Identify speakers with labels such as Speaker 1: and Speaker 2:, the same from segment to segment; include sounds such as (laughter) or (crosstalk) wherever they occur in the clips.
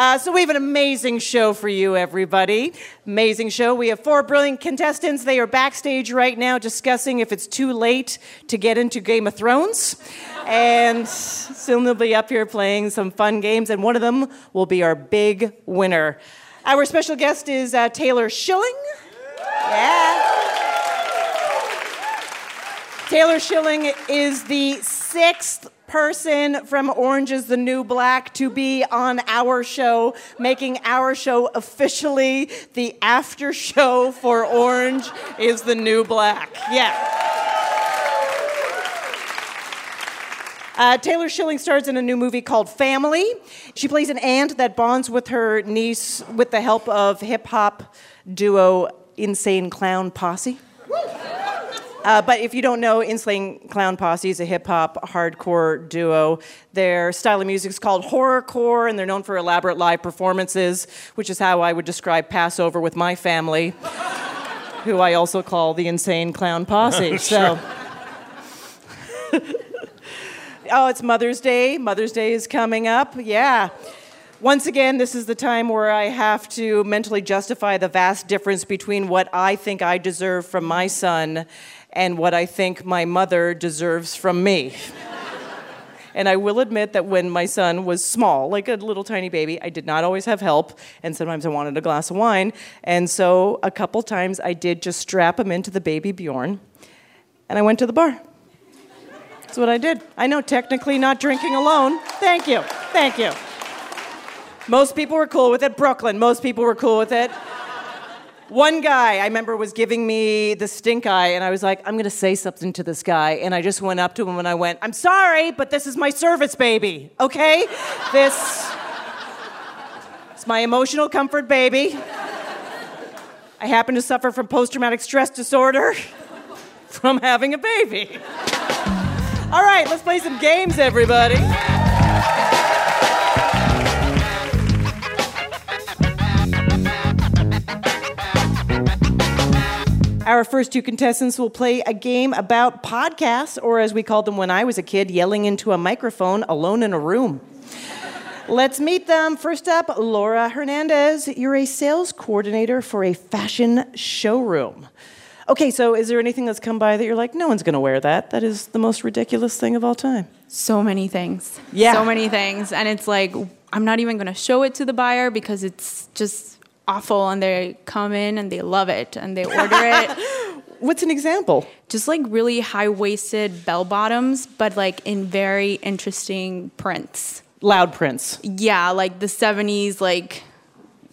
Speaker 1: Uh, so, we have an amazing show for you, everybody. Amazing show. We have four brilliant contestants. They are backstage right now discussing if it's too late to get into Game of Thrones. And soon they'll be up here playing some fun games, and one of them will be our big winner. Our special guest is uh, Taylor Schilling. Yeah. Taylor Schilling is the sixth person from Orange is the New Black to be on our show, making our show officially the after show for Orange is the New Black. Yeah. Uh, Taylor Schilling stars in a new movie called Family. She plays an aunt that bonds with her niece with the help of hip hop duo Insane Clown Posse. Uh, but if you don't know, Insane Clown Posse is a hip hop hardcore duo. Their style of music is called horrorcore, and they're known for elaborate live performances, which is how I would describe Passover with my family, (laughs) who I also call the Insane Clown Posse. (laughs) So. (laughs) oh, it's Mother's Day. Mother's Day is coming up. Yeah. Once again, this is the time where I have to mentally justify the vast difference between what I think I deserve from my son and what I think my mother deserves from me. and I will admit that when my son was small, like a little tiny baby, I did not always have help, and sometimes I wanted a glass of wine. And so a couple times I did just strap him into the baby Bjorn, and I went to the bar. That's what I did. I know, technically not drinking alone. Thank you. Thank you. Most people were cool with it. Brooklyn, most people were cool with it. One guy I remember was giving me the stink eye, and I was like, I'm gonna say something to this guy. And I just went up to him and I went, I'm sorry, but this is my service baby, okay? This is my emotional comfort baby. I happen to suffer from post traumatic stress disorder from having a baby. All right, let's play some games, everybody. Our first two contestants will play a game about podcasts, or as we called them when I was a kid, yelling into a microphone alone in a room. Let's meet them. First up, Laura Hernandez. You're a sales coordinator for a fashion showroom. Okay, so is there anything that's come by that you're like, no one's going to wear that? That is the most ridiculous thing of all time.
Speaker 2: So many things.
Speaker 1: Yeah.
Speaker 2: So many things. And it's like, I'm not even going to show it to the buyer because it's just awful and they come in and they love it and they order it. (laughs)
Speaker 1: What's an example?
Speaker 2: Just like really high waisted bell bottoms, but like in very interesting prints.
Speaker 1: Loud prints.
Speaker 2: Yeah, like the 70s, like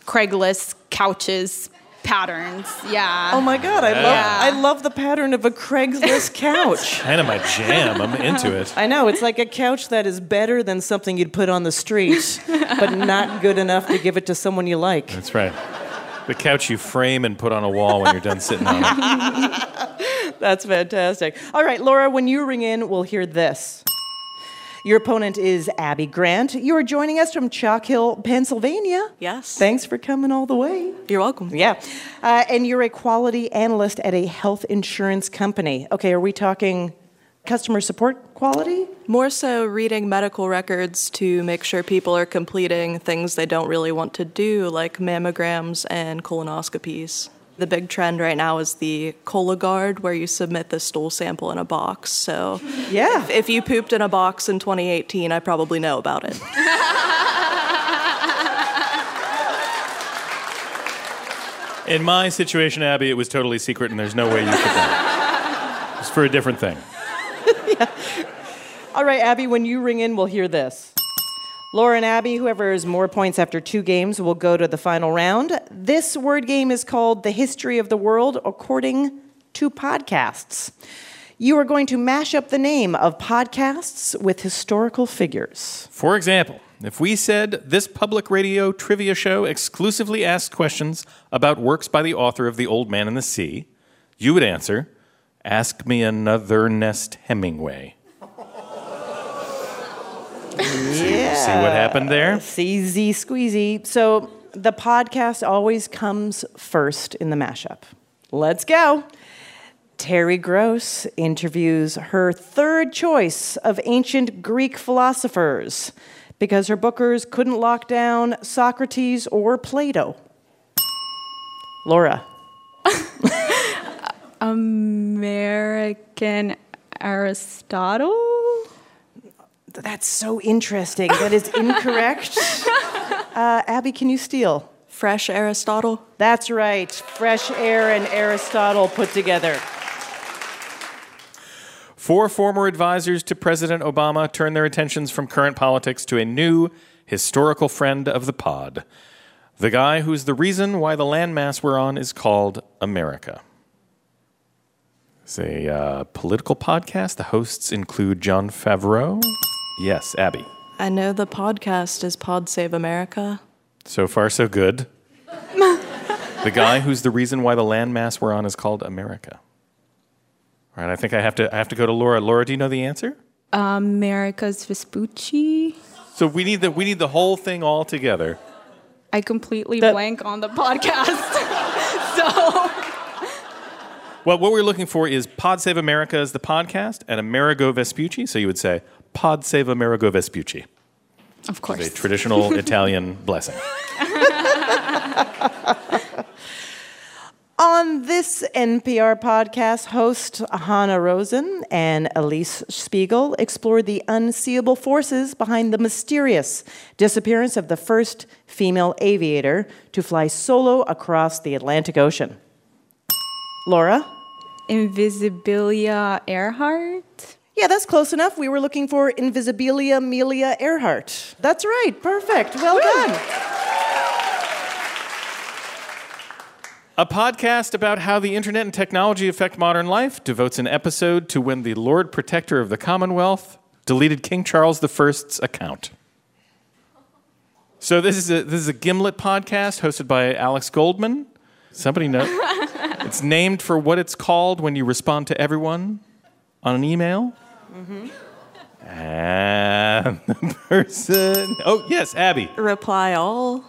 Speaker 2: Craigslist couches patterns. Yeah.
Speaker 1: Oh my god, I love I love the pattern of a Craigslist couch.
Speaker 3: Kind of my jam. I'm into it.
Speaker 1: I know, it's like a couch that is better than something you'd put on the street, but not good enough to give it to someone you like.
Speaker 3: That's right. The couch you frame and put on a wall when you're done sitting on it. (laughs)
Speaker 1: That's fantastic. All right, Laura, when you ring in, we'll hear this. Your opponent is Abby Grant. You are joining us from Chalk Hill, Pennsylvania.
Speaker 4: Yes.
Speaker 1: Thanks for coming all the way.
Speaker 4: You're welcome.
Speaker 1: Yeah. Uh, and you're a quality analyst at a health insurance company. Okay, are we talking customer support quality?
Speaker 4: More so reading medical records to make sure people are completing things they don't really want to do, like mammograms and colonoscopies. The big trend right now is the Cologuard, where you submit the stool sample in a box. So,
Speaker 1: Yeah.
Speaker 4: if you pooped in a box in 2018, I probably know about it. (laughs)
Speaker 3: In my situation, Abby, it was totally secret, and there's no way you could know. It's for a different thing. (laughs) yeah.
Speaker 1: All right, Abby, when you ring in, we'll hear this. Laura and Abby, whoever has more points after two games, will go to the final round. This word game is called The History of the World According to Podcasts. You are going to mash up the name of podcasts with historical figures.
Speaker 3: For example, If we said this public radio trivia show exclusively asks questions about works by the author of The Old Man and the Sea, you would answer, Ask me another Nest Hemingway.
Speaker 1: Yeah.
Speaker 3: See what happened there?
Speaker 1: Easy squeezy. So the podcast always comes first in the mashup. Let's go. Terry Gross interviews her third choice of ancient Greek philosophers because her bookers couldn't lock down Socrates or Plato. Laura. (laughs)
Speaker 2: American Aristotle?
Speaker 1: That's so interesting. That is incorrect. (laughs) Uh, Abby, can you steal?
Speaker 4: Fresh Aristotle.
Speaker 1: That's right. Fresh air and Aristotle put together.
Speaker 3: Four former advisors to President Obama turn their attentions from current politics to a new historical friend of the pod. The guy who's the reason why the landmass we're on is called America. It's a uh, political podcast. The hosts include Jon Favreau. Yes, Abby.
Speaker 4: I know the podcast is Pod Save America.
Speaker 3: So far, so good. (laughs) the guy who's the reason why the landmass we're on is called America. All right, I think I have to. I have to go to Laura. Laura, do you know the answer?
Speaker 2: America's Vespucci?
Speaker 3: So we need the we need the whole thing all together.
Speaker 2: I completely
Speaker 1: The-
Speaker 2: blank on the podcast. (laughs) so
Speaker 3: Well, what we're looking for is Pod Save America is the podcast and Amerigo Vespucci. So you would say Pod Save Amerigo Vespucci,
Speaker 2: of course.
Speaker 3: a traditional (laughs) Italian blessing. (laughs)
Speaker 1: On this NPR podcast, host Hanna Rosin and Elise Spiegel explored the unseeable forces behind the mysterious disappearance of the first female aviator to fly solo across the Atlantic Ocean. Laura?
Speaker 2: Invisibilia Earhart?
Speaker 1: Yeah, that's close enough. We were looking for Invisibilia Amelia Earhart. That's right. Perfect. Well done.
Speaker 3: A podcast about how the internet and technology affect modern life devotes an episode to when the Lord Protector of the Commonwealth deleted King Charles I's account. So this is a this is a Gimlet podcast hosted by Alex Goldman. Somebody know (laughs) it's named for what it's called when you respond to everyone on an email. (laughs) And the person. Oh yes, Abby.
Speaker 4: Reply all.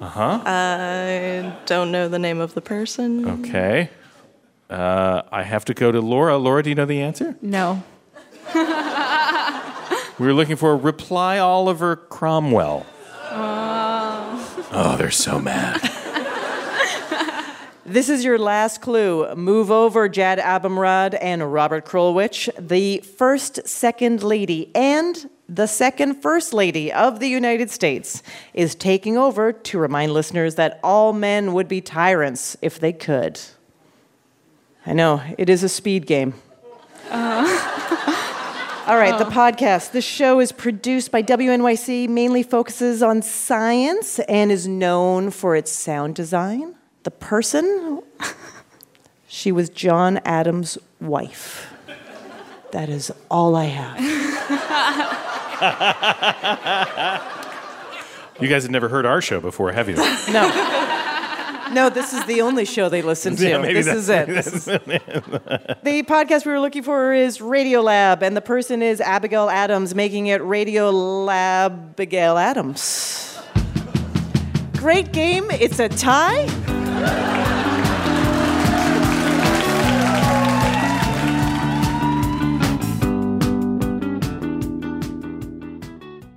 Speaker 4: Uh huh. I don't know the name of the person.
Speaker 3: Okay. Uh, I have to go to Laura. Laura, do you know the answer?
Speaker 2: No. (laughs)
Speaker 3: We were looking for reply Oliver Cromwell. Oh, they're so mad. (laughs)
Speaker 1: This is your last clue. Move over, Jad Abumrad and Robert Krulwich, the first second lady and the second first lady of the United States, is taking over to remind listeners that all men would be tyrants if they could. I know, it is a speed game. Uh-huh. All right, the oh. podcast. This show is produced by WNYC, mainly focuses on science, and is known for its sound design. The person, she was John Adams' wife. That is all I have.
Speaker 3: You guys have never heard our show before, have you?
Speaker 1: No. No, this is the only show they listen to.
Speaker 3: Yeah, maybe
Speaker 1: this (laughs) is it. The podcast we were looking for is Radiolab, and the person is Abigail Adams, making it Radiolab Abigail Adams. Great game. It's a tie.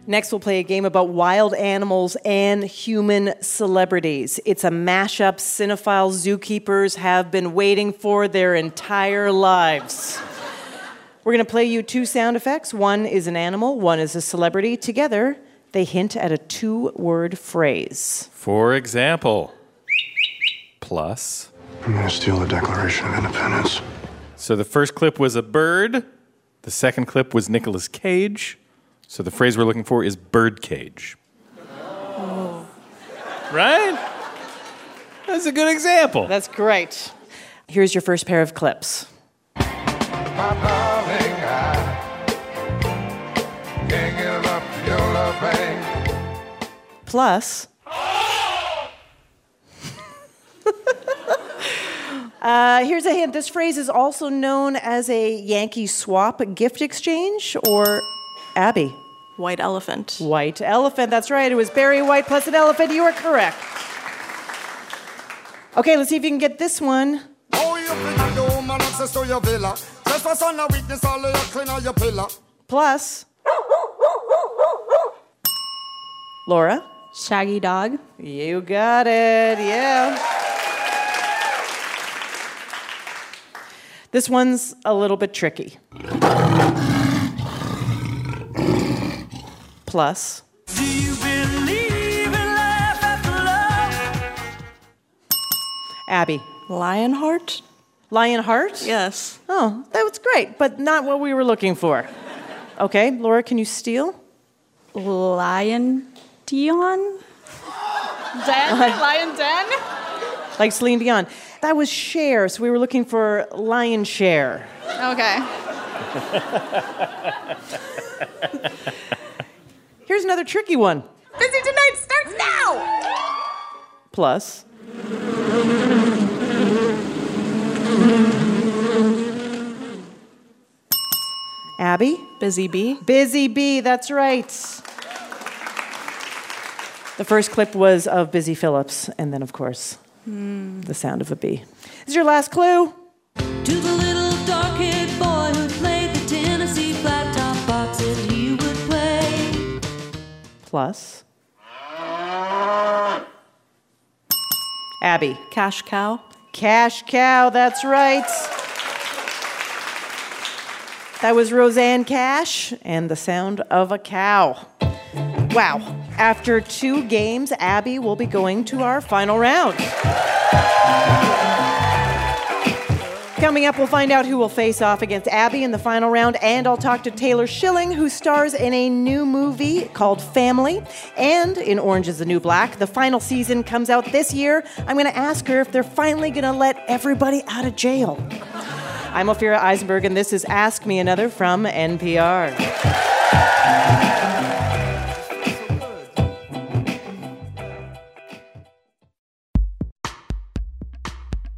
Speaker 1: Next, we'll play a game about wild animals and human celebrities. It's a mashup cinephile zookeepers have been waiting for their entire lives. We're going to play you two sound effects. One is an animal, one is a celebrity. Together, they hint at a two word phrase.
Speaker 3: For example, plus.
Speaker 5: I'm going to steal the Declaration of Independence.
Speaker 3: So the first clip was a bird. The second clip was Nicolas Cage. So the phrase we're looking for is birdcage. Oh. Right? That's a good example.
Speaker 1: That's great. Here's your first pair of clips.
Speaker 6: My darling, I can't get enough of your love, babe.
Speaker 1: plus. Uh, here's a hint this phrase is also known as a Yankee swap gift exchange or Abby.
Speaker 4: White elephant.
Speaker 1: White elephant, that's right. It was Barry White plus an elephant. You are correct. Okay, let's see if you can get this one.
Speaker 6: Oh, you bring the woman access to your villa. Trespass on a weakness, all of your clean on your pillar.
Speaker 1: Plus. Laura?
Speaker 2: Shaggy dog.
Speaker 1: You got it, yeah. This one's a little bit tricky. Plus.
Speaker 6: Do you believe in life after love?
Speaker 1: Abby.
Speaker 4: Lionheart?
Speaker 1: Lionheart?
Speaker 4: Yes.
Speaker 1: Oh, that was great, but not what we were looking for. Okay, Laura, can you steal?
Speaker 2: Lion Dion? (laughs) Den? Lion Den?
Speaker 1: Like Celine Dion. That was Cher, so we were looking for lion share.
Speaker 2: Okay. (laughs)
Speaker 1: Here's another tricky one.
Speaker 7: Busy tonight starts now!
Speaker 1: Plus. Abby?
Speaker 4: Busy bee?
Speaker 1: Busy Bee, that's right. The first clip was of Busy Phillips, and then, of course, the sound of a bee. This is your last clue.
Speaker 8: To the little dark-haired boy who played the Tennessee flat top box that he would play.
Speaker 1: Plus. Abby.
Speaker 4: Cash cow?
Speaker 1: Cash Cow, that's right. That was Rosanne Cash and the sound of a cow. Wow. After two games, Abby will be going to our final round. Coming up, we'll find out who will face off against Abby in the final round, and I'll talk to Taylor Schilling, who stars in a new movie called Family and in Orange is the New Black. The final season comes out this year. I'm going to ask her if they're finally going to let everybody out of jail. I'm Ophira Eisenberg, and this is Ask Me Another from NPR.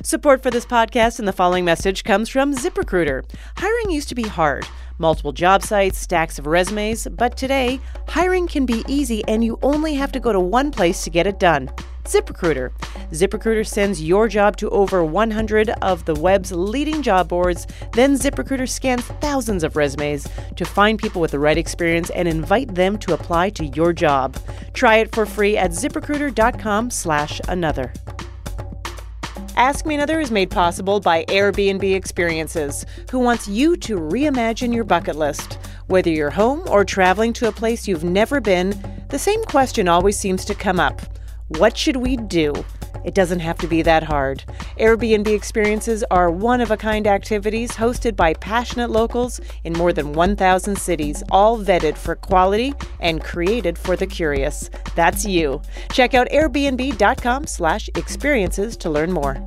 Speaker 1: Support for this podcast and the following message comes from ZipRecruiter. Hiring used to be hard. Multiple job sites, stacks of resumes, but today, hiring can be easy and you only have to go to one place to get it done. ZipRecruiter. ZipRecruiter sends your job to over 100 of the web's leading job boards. Then ZipRecruiter scans thousands of resumes to find people with the right experience and invite them to apply to your job. Try it for free at ziprecruiter.com/another. Ask Me Another is made possible by Airbnb Experiences, who wants you to reimagine your bucket list. Whether you're home or traveling to a place you've never been, the same question always seems to come up What should we do? It doesn't have to be that hard. Airbnb experiences are one of a kind activities hosted by passionate locals in more than 1,000 cities, all vetted for quality and created for the curious. That's you. Check out airbnb.com/slash experiences to learn more.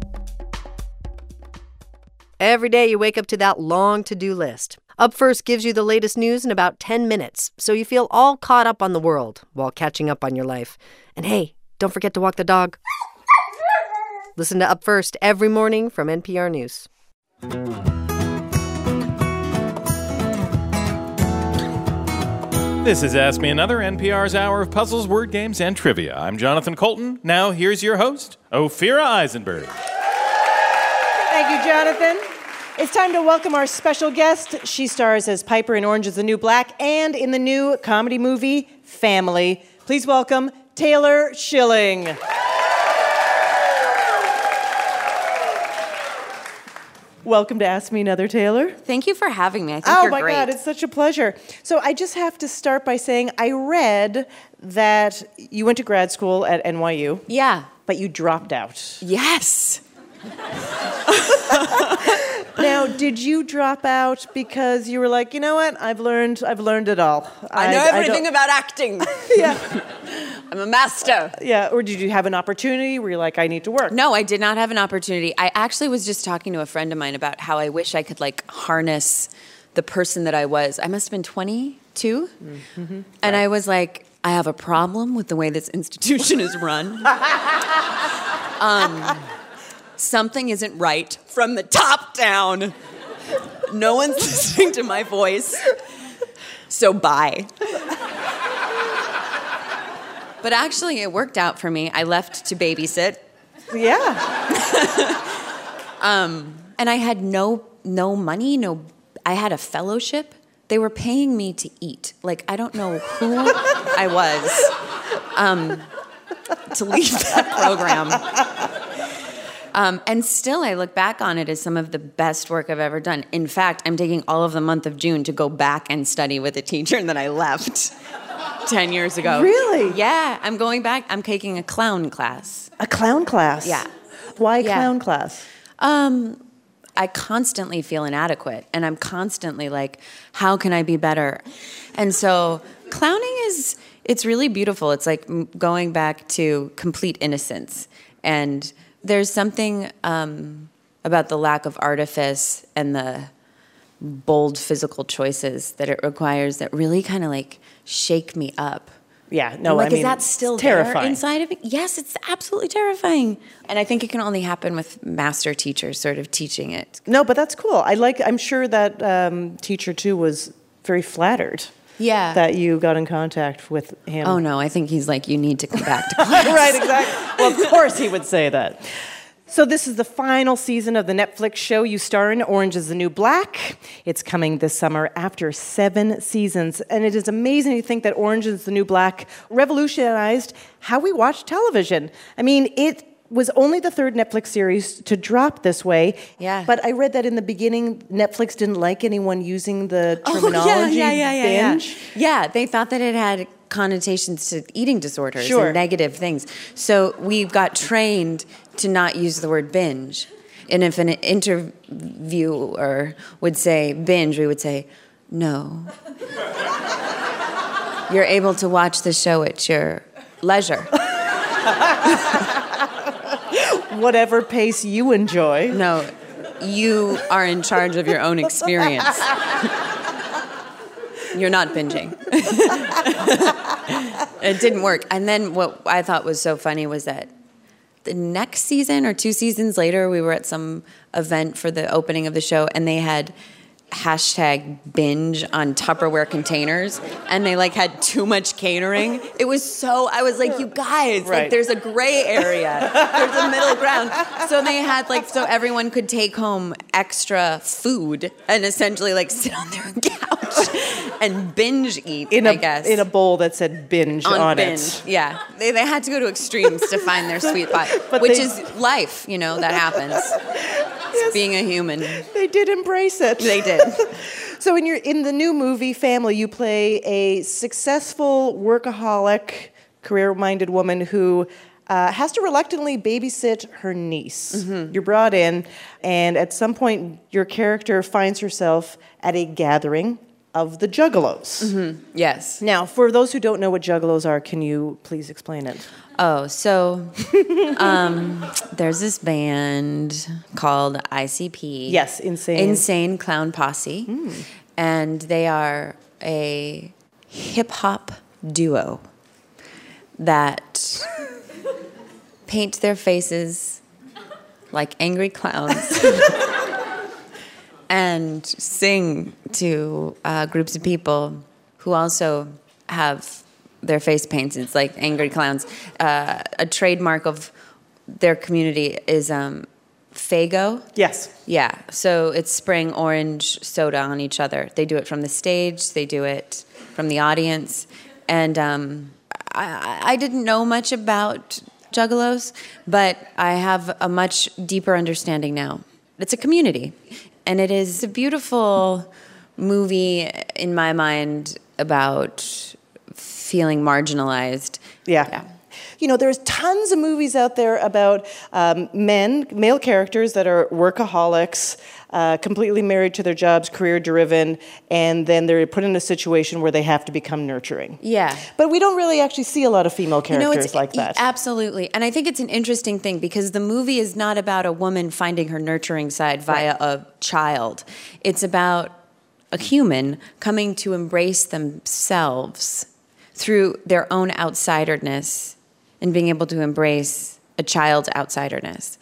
Speaker 9: Every day you wake up to that long to do list. Up First gives you the latest news in about 10 minutes, so you feel all caught up on the world while catching up on your life. And hey, don't forget to walk the dog. Listen to Up First every morning from NPR News.
Speaker 3: This is Ask Me Another, NPR's hour of puzzles, word games, and trivia. I'm Jonathan Coulton. Now, here's your host, Ophira Eisenberg.
Speaker 1: Thank you, Jonathan. It's time to welcome our special guest. She stars as Piper in Orange is the New Black and in the new comedy movie Family. Please welcome Taylor Schilling. Welcome to Ask Me Another, Taylor.
Speaker 7: Thank you for having me. I think
Speaker 1: Oh my
Speaker 7: great.
Speaker 1: God, it's such a pleasure. So I just have to start by saying I read that you went to grad school at NYU,
Speaker 7: yeah.
Speaker 1: but you dropped out.
Speaker 7: Yes. (laughs)
Speaker 1: Now, did you drop out because you were like, you know what? I've learned. I've learned it all.
Speaker 7: I know
Speaker 1: don't-
Speaker 7: everything about acting. (laughs)
Speaker 1: Yeah, (laughs)
Speaker 7: I'm a master.
Speaker 1: yeah. Or did you have an opportunity where you're like, I need to work?
Speaker 7: No, I did not have an opportunity. I actually was just talking to a friend of mine about how I wish I could like harness the person that I was. I must have been 22.
Speaker 1: Mm-hmm.
Speaker 7: And I was like, I have a problem with the way this institution is run. um, something isn't right from the top down. No one's (laughs) listening to my voice. So bye. But actually, it worked out for me. I left to babysit.
Speaker 1: Yeah. (laughs)
Speaker 7: Um, and I had no no money, no I had a fellowship. They were paying me to eat. Like I don't know who I was um, to leave that program. Um, and still, I look back on it as some of the best work I've ever done. In fact, I'm taking all of the month of June to go back and study with a teacher that I left (laughs) 10 years ago.
Speaker 1: Really?
Speaker 7: Yeah, I'm going back. I'm taking a clown class.
Speaker 1: A clown class.
Speaker 7: Yeah.
Speaker 1: Why
Speaker 7: Yeah.
Speaker 1: clown class?
Speaker 7: Um, I constantly feel inadequate, and I'm constantly like, how can I be better? And so, clowning is it's really beautiful. It's like going back to complete innocence, and there's something um, about the lack of artifice and the bold physical choices that it requires that really kind of like shake me up.
Speaker 1: Yeah, no,
Speaker 7: I'm like,
Speaker 1: I mean,
Speaker 7: is that still
Speaker 1: terrifying.
Speaker 7: inside of me? Yes, it's absolutely terrifying. And I think it can only happen with master teachers sort of teaching it.
Speaker 1: No, but that's cool. I like. I'm sure that um, teacher too was very flattered.
Speaker 7: Yeah.
Speaker 1: That you got in contact with him.
Speaker 7: Oh no, I think he's like, you need to come back to (laughs) class.
Speaker 1: right, exactly. Well, of course he would say that. So, this is the final season of the Netflix show you star in, Orange is the New Black. It's coming this summer after seven seasons. And it is amazing to think that Orange is the New Black revolutionized how we watch television. I mean, it was only the third Netflix series to drop this way.
Speaker 7: Yeah.
Speaker 1: But I read that in the beginning, Netflix didn't like anyone using the
Speaker 7: Oh, (laughs)
Speaker 1: terminology
Speaker 7: yeah, yeah, yeah, yeah,
Speaker 1: binge.
Speaker 7: Yeah. yeah, they thought that it had connotations to eating disorders
Speaker 1: Sure.
Speaker 7: and negative things. So we got trained to not use the word binge. And if an interviewer would say binge, we would say, no. (laughs) You're able to watch the show at your leisure. (laughs)
Speaker 1: Whatever pace you enjoy.
Speaker 7: No, you are in charge of your own experience. (laughs) You're not binging. (laughs) it didn't work. And then what I thought was so funny was that the next season or two seasons later, we were at some event for the opening of the show, and they had hashtag binge on Tupperware containers, and they like had too much catering. It was so I was like, you guys,
Speaker 1: Right.
Speaker 7: like there's a gray area, there's a middle ground. So they had like so everyone could take home extra food and essentially like sit on their (laughs) couch and binge eat.
Speaker 1: In a
Speaker 7: guess
Speaker 1: in a bowl that said binge on,
Speaker 7: on, binge.
Speaker 1: it.
Speaker 7: Yeah, they, they had to go to extremes to find their sweet spot, (laughs)
Speaker 1: But
Speaker 7: which
Speaker 1: they-
Speaker 7: is life. You know that happens. (laughs) It's being a human.
Speaker 1: They did embrace it.
Speaker 7: They did. (laughs)
Speaker 1: So in your in the new movie Family, you play a successful workaholic, career-minded woman who uh, has to reluctantly babysit her niece.
Speaker 7: Mm-hmm.
Speaker 1: You're brought in, and at some point, your character finds herself at a gathering of the Juggalos.
Speaker 7: Mm-hmm. Yes.
Speaker 1: Now, for those who don't know what Juggalos are, can you please explain it?
Speaker 7: Oh, so (laughs) um, there's this band called ICP.
Speaker 1: Yes, Insane.
Speaker 7: Insane Clown Posse. And they are a hip hop duo that (laughs) paint their faces like angry clowns (laughs) and sing to uh, groups of people who also have their face painted like angry clowns. Uh, a trademark of their community is um, Faygo.
Speaker 1: Yes.
Speaker 7: Yeah, so it's spraying orange soda on each other. They do it from the stage, they do it from the audience. And um, I, I- I didn't know much about juggalos, but I have a much deeper understanding now. It's a community, and it is a beautiful movie in my mind about feeling marginalized.
Speaker 1: Yeah. yeah. You know, there's tons of movies out there about um, men, male characters that are workaholics, uh, completely married to their jobs, career driven, and then they're put in a situation where they have to become nurturing.
Speaker 7: Yeah.
Speaker 1: But we don't really actually see a lot of female
Speaker 7: You know,
Speaker 1: characters
Speaker 7: it's
Speaker 1: like that.
Speaker 7: Absolutely. And I think it's an interesting thing because the movie is not about a woman finding her nurturing side via a child. It's about a human coming to embrace themselves through their own outsiderness and being able to embrace a child's outsiderness.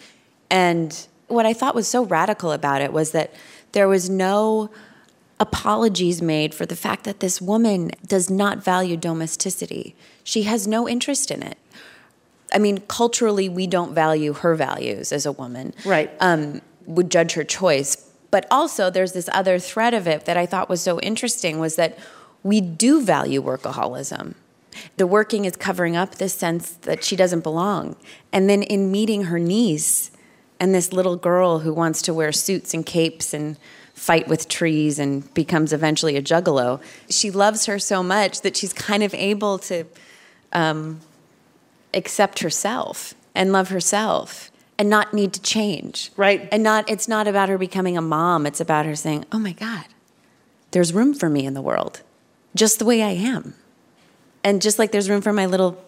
Speaker 7: And what I thought was so radical about it was that there was no apologies made for the fact that this woman does not value domesticity. She has no interest in it. I mean, culturally, we don't value her values as a woman.
Speaker 1: Right.
Speaker 7: Um, would judge her choice. But also, there's this other thread of it that I thought was so interesting was that we do value workaholism. The working is covering up this sense that she doesn't belong. And then in meeting her niece and this little girl who wants to wear suits and capes and fight with trees and becomes eventually a juggalo, she loves her so much that she's kind of able to um, accept herself and love herself and not need to change.
Speaker 1: Right.
Speaker 7: And not it's not about her becoming a mom, it's about her saying, "Oh my god. There's room for me in the world just the way I am." And just like there's room for my little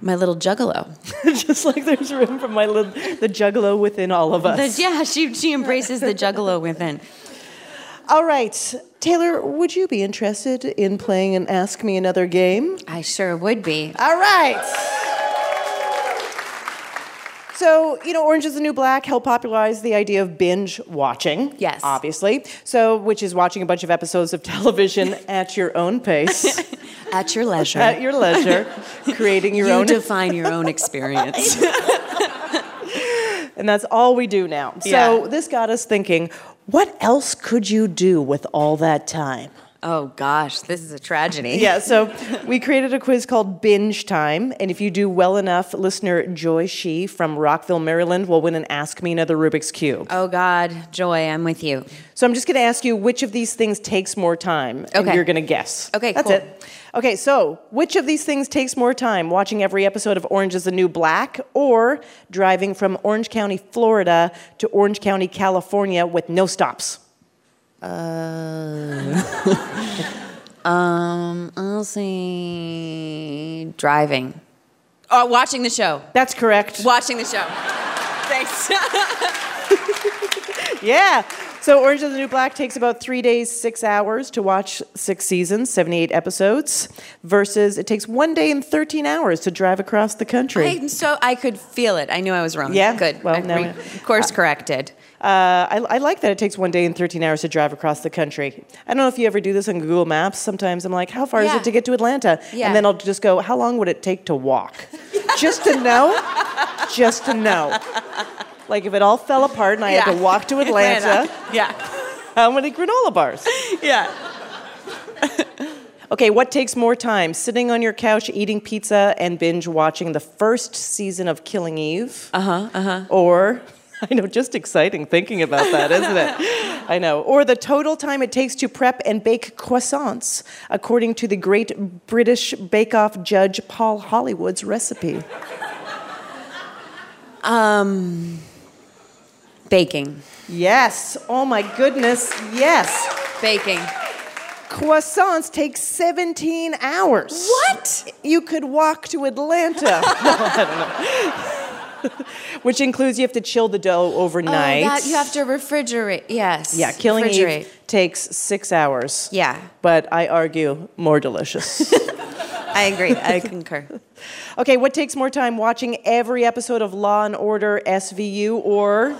Speaker 7: my little juggalo. (laughs)
Speaker 1: Just like there's room for my little the juggalo within all of us.
Speaker 7: The- yeah, she she embraces the juggalo within.
Speaker 1: All right, Taylor, would you be interested in playing an Ask Me Another game?
Speaker 7: I sure would be.
Speaker 1: All right. So, you know, Orange is the New Black helped popularize the idea of binge watching.
Speaker 7: Yes.
Speaker 1: Obviously. So, which is watching a bunch of episodes of television (laughs) at your own pace, (laughs)
Speaker 7: At your leisure.
Speaker 1: at your leisure, (laughs) creating your
Speaker 7: you
Speaker 1: own.
Speaker 7: You define your own experience. (laughs)
Speaker 1: and that's all we do now.
Speaker 7: Yeah.
Speaker 1: So, this got us thinking what else could you do with all that time?
Speaker 7: oh gosh, this is a tragedy.
Speaker 1: Yeah, so (laughs) we created a quiz called Binge Time, and if you do well enough, listener Joy Shee from Rockville, Maryland will win an Ask Me Another Rubik's Cube.
Speaker 7: Oh God, Joy, I'm with you.
Speaker 1: So I'm just going to ask you which of these things takes more time,
Speaker 7: Okay.
Speaker 1: and you're going to guess.
Speaker 7: Okay,
Speaker 1: That's
Speaker 7: cool.
Speaker 1: it. Okay, so which of these things takes more time? Watching every episode of Orange is the New Black or driving from Orange County, Florida to Orange County, California with no stops?
Speaker 7: Uh, (laughs) Um, I'll say driving. Oh, watching the show.
Speaker 1: That's correct.
Speaker 7: Watching the show. (laughs) Thanks. (laughs)
Speaker 1: Yeah. So Orange is the New Black takes about three days, six hours to watch six seasons, 78 episodes, versus it takes one day and 13 hours to drive across the country.
Speaker 7: I'm so I could feel it. I knew I was wrong.
Speaker 1: Yeah?
Speaker 7: Good.
Speaker 1: Well,
Speaker 7: I
Speaker 1: now-
Speaker 7: re- course, corrected.
Speaker 1: Uh, I, I like that it takes one day and 13 hours to drive across the country. I don't know if you ever do this on Google Maps. Sometimes I'm like, how far is it to get to Atlanta?
Speaker 7: Yeah.
Speaker 1: And then I'll just go, how long would it take to walk? (laughs) just to know, just to know. Like if it all fell apart and I had to walk to (laughs) Atlanta,
Speaker 7: Yeah.
Speaker 1: how many granola bars?
Speaker 7: Yeah. (laughs)
Speaker 1: Okay, what takes more time? Sitting on your couch eating pizza and binge watching the first season of Killing Eve? Uh huh, uh huh. Or, (laughs) I know, just exciting thinking about that, isn't it? I know. Or the total time it takes to prep and bake croissants, according to the great British Bake Off judge Paul Hollywood's recipe.
Speaker 7: Baking.
Speaker 1: Yes, oh my goodness, yes.
Speaker 7: Baking.
Speaker 1: Croissants take 17 hours.
Speaker 7: What?
Speaker 1: You could walk to Atlanta. (laughs) no, I don't know. Which includes you have to chill the dough overnight.
Speaker 7: Oh, that you have to refrigerate. Yes.
Speaker 1: yeah, killing. Eve takes six hours.
Speaker 7: Yeah.
Speaker 1: But I argue more delicious. (laughs) (laughs)
Speaker 7: I agree. I concur.
Speaker 1: okay, what takes more time? Watching every episode of Law and Order SVU or.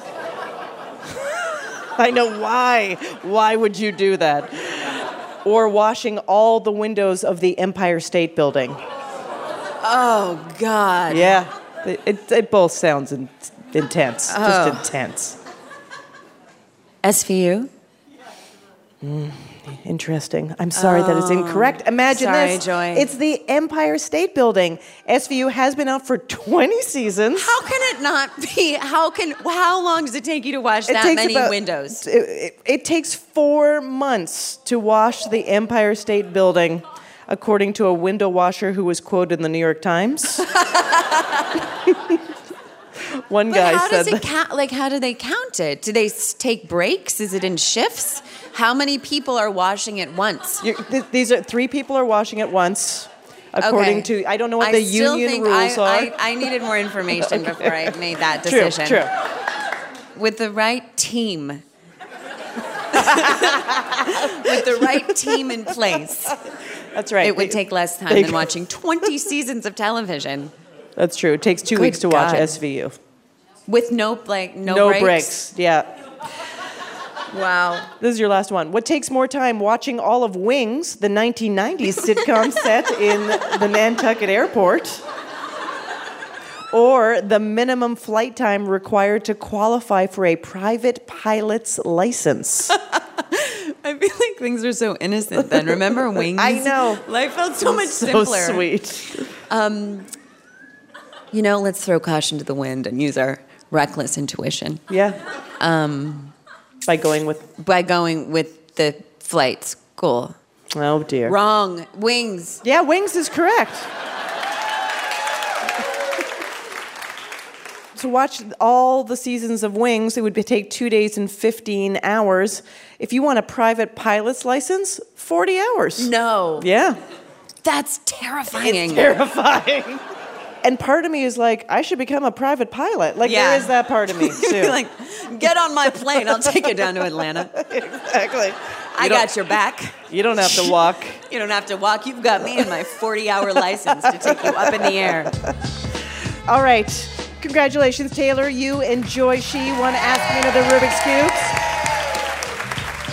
Speaker 1: I know why. Why would you do that? Or washing all the windows of the Empire State Building.
Speaker 7: Oh God.
Speaker 1: Yeah, it, it, it both sounds in, intense.
Speaker 7: Oh.
Speaker 1: Just intense.
Speaker 7: SVU. Mm.
Speaker 1: Interesting. I'm sorry that is oh, incorrect. Imagine
Speaker 7: Oh. Sorry,
Speaker 1: this.
Speaker 7: Joy.
Speaker 1: It's the Empire State Building. SVU has been out for 20 seasons.
Speaker 7: How can it not be? How can? How long does it take you to wash
Speaker 1: It
Speaker 7: that many
Speaker 1: about-
Speaker 7: windows?
Speaker 1: It, it- it takes four months to wash the Empire State Building, according to a window washer who was quoted in the New York Times. (laughs) One
Speaker 7: But
Speaker 1: guy
Speaker 7: how
Speaker 1: said
Speaker 7: does it count? Like, how do they count it? Do they take breaks? Is it in shifts? How many people are washing at once?
Speaker 1: Th- these are three people are washing at once, according
Speaker 7: Okay.
Speaker 1: to I don't know what
Speaker 7: I
Speaker 1: the union rules
Speaker 7: I,
Speaker 1: are.
Speaker 7: I, I needed more information (laughs) before I made that decision.
Speaker 1: true. true.
Speaker 7: With the right team. (laughs) With the right team in place.
Speaker 1: That's right.
Speaker 7: It would take less time
Speaker 1: they-
Speaker 7: than watching 20 seasons of television
Speaker 1: That's true. It takes two
Speaker 7: Good
Speaker 1: weeks to watch SVU.
Speaker 7: with no like no,
Speaker 1: no
Speaker 7: breaks.
Speaker 1: breaks. Yeah.
Speaker 7: Wow.
Speaker 1: This is your last one. What takes more time, watching all of Wings, the 1990s sitcom (laughs) set in the Nantucket airport, or the minimum flight time required to qualify for a private pilot's license? (laughs)
Speaker 7: I feel like things are so innocent then. Remember (laughs) wings?
Speaker 1: I know.
Speaker 7: Life felt so much
Speaker 1: so
Speaker 7: simpler.
Speaker 1: sweet.
Speaker 7: You know, let's throw caution to the wind and use our reckless intuition
Speaker 1: Yeah. Um, By going with,
Speaker 7: by going with the flights. Cool.
Speaker 1: oh dear.
Speaker 7: Wrong. Wings.
Speaker 1: Yeah, Wings is correct. to watch all the seasons of Wings, it would take two days and 15 hours. If you want a private pilot's license, 40 hours.
Speaker 7: No.
Speaker 1: Yeah.
Speaker 7: That's terrifying.
Speaker 1: It's Terrifying. (laughs) And part of me is like, I should become a private pilot. Like,
Speaker 7: Yeah.
Speaker 1: there is that part of me, (laughs) too.
Speaker 7: like, get on my plane. I'll take you down to Atlanta. (laughs)
Speaker 1: exactly.
Speaker 7: I
Speaker 1: don't-
Speaker 7: got your back.
Speaker 1: You don't have to walk. (laughs)
Speaker 7: You don't have to walk. You've got me and my 40 hour license to take you up in the air.
Speaker 1: All right. Congratulations, Taylor. You and Joy She won Ask Me Another Rubik's Cubes.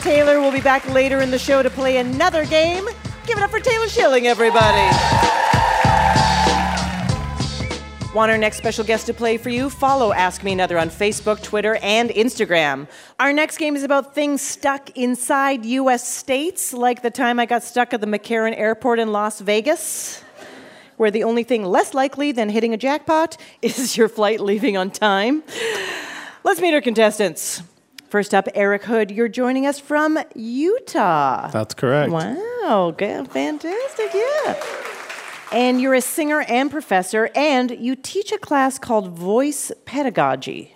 Speaker 1: Taylor will be back later in the show to play another game. Give it up for Taylor Schilling, everybody. Want our next special guest to play for you? Follow Ask Me Another on Facebook, Twitter, and Instagram. Our next game is about things stuck inside U.S. states, like the time I got stuck at the McCarran Airport in Las Vegas where the only thing less likely than hitting a jackpot (laughs) is your flight leaving on time. Let's meet our contestants. First up, Eric Hood, you're joining us from Utah.
Speaker 10: That's correct.
Speaker 1: Wow, good, fantastic, yeah. And you're a singer and professor, and you teach a class called Voice Pedagogy.